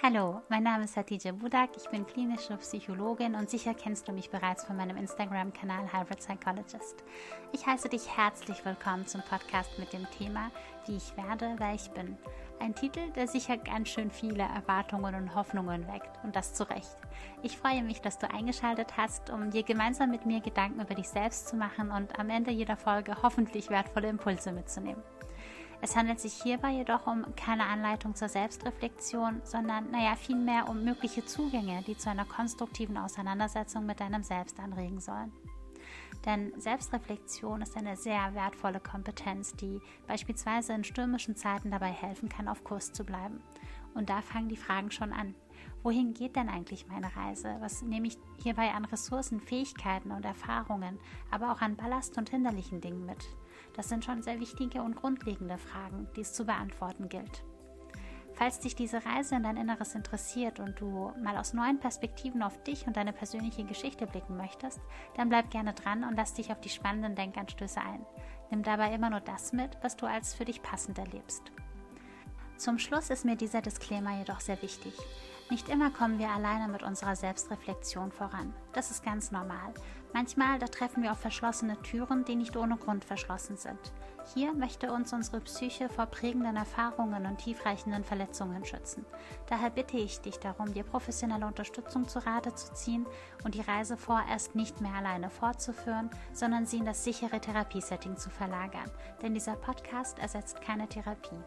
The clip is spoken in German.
Hallo, mein Name ist Hatice Budak, ich bin klinische Psychologin und sicher kennst du mich bereits von meinem Instagram-Kanal Hybrid Psychologist. Ich heiße dich herzlich willkommen zum Podcast mit dem Thema Wie ich werde, wer ich bin. Ein Titel, der sicher ganz schön viele Erwartungen und Hoffnungen weckt und das zu Recht. Ich freue mich, dass du eingeschaltet hast, um dir gemeinsam mit mir Gedanken über dich selbst zu machen und am Ende jeder Folge hoffentlich wertvolle Impulse mitzunehmen. Es handelt sich hierbei jedoch um keine Anleitung zur Selbstreflexion, sondern naja, vielmehr um mögliche Zugänge, die zu einer konstruktiven Auseinandersetzung mit deinem Selbst anregen sollen. Denn Selbstreflexion ist eine sehr wertvolle Kompetenz, die beispielsweise in stürmischen Zeiten dabei helfen kann, auf Kurs zu bleiben. Und da fangen die Fragen schon an. Wohin geht denn eigentlich meine Reise? Was nehme ich hierbei an Ressourcen, Fähigkeiten und Erfahrungen, aber auch an Ballast und hinderlichen Dingen mit? Das sind schon sehr wichtige und grundlegende Fragen, die es zu beantworten gilt. Falls dich diese Reise in dein Inneres interessiert und du mal aus neuen Perspektiven auf dich und deine persönliche Geschichte blicken möchtest, dann bleib gerne dran und lass dich auf die spannenden Denkanstöße ein. Nimm dabei immer nur das mit, was du als für dich passend erlebst. Zum Schluss ist mir dieser Disclaimer jedoch sehr wichtig. Nicht immer kommen wir alleine mit unserer Selbstreflexion voran. Das ist ganz normal. Manchmal, da treffen wir auf verschlossene Türen, die nicht ohne Grund verschlossen sind. Hier möchte uns unsere Psyche vor prägenden Erfahrungen und tiefreichenden Verletzungen schützen. Daher bitte ich dich darum, dir professionelle Unterstützung zu Rate zu ziehen und die Reise vorerst nicht mehr alleine fortzuführen, sondern sie in das sichere Therapiesetting zu verlagern. Denn dieser Podcast ersetzt keine Therapie.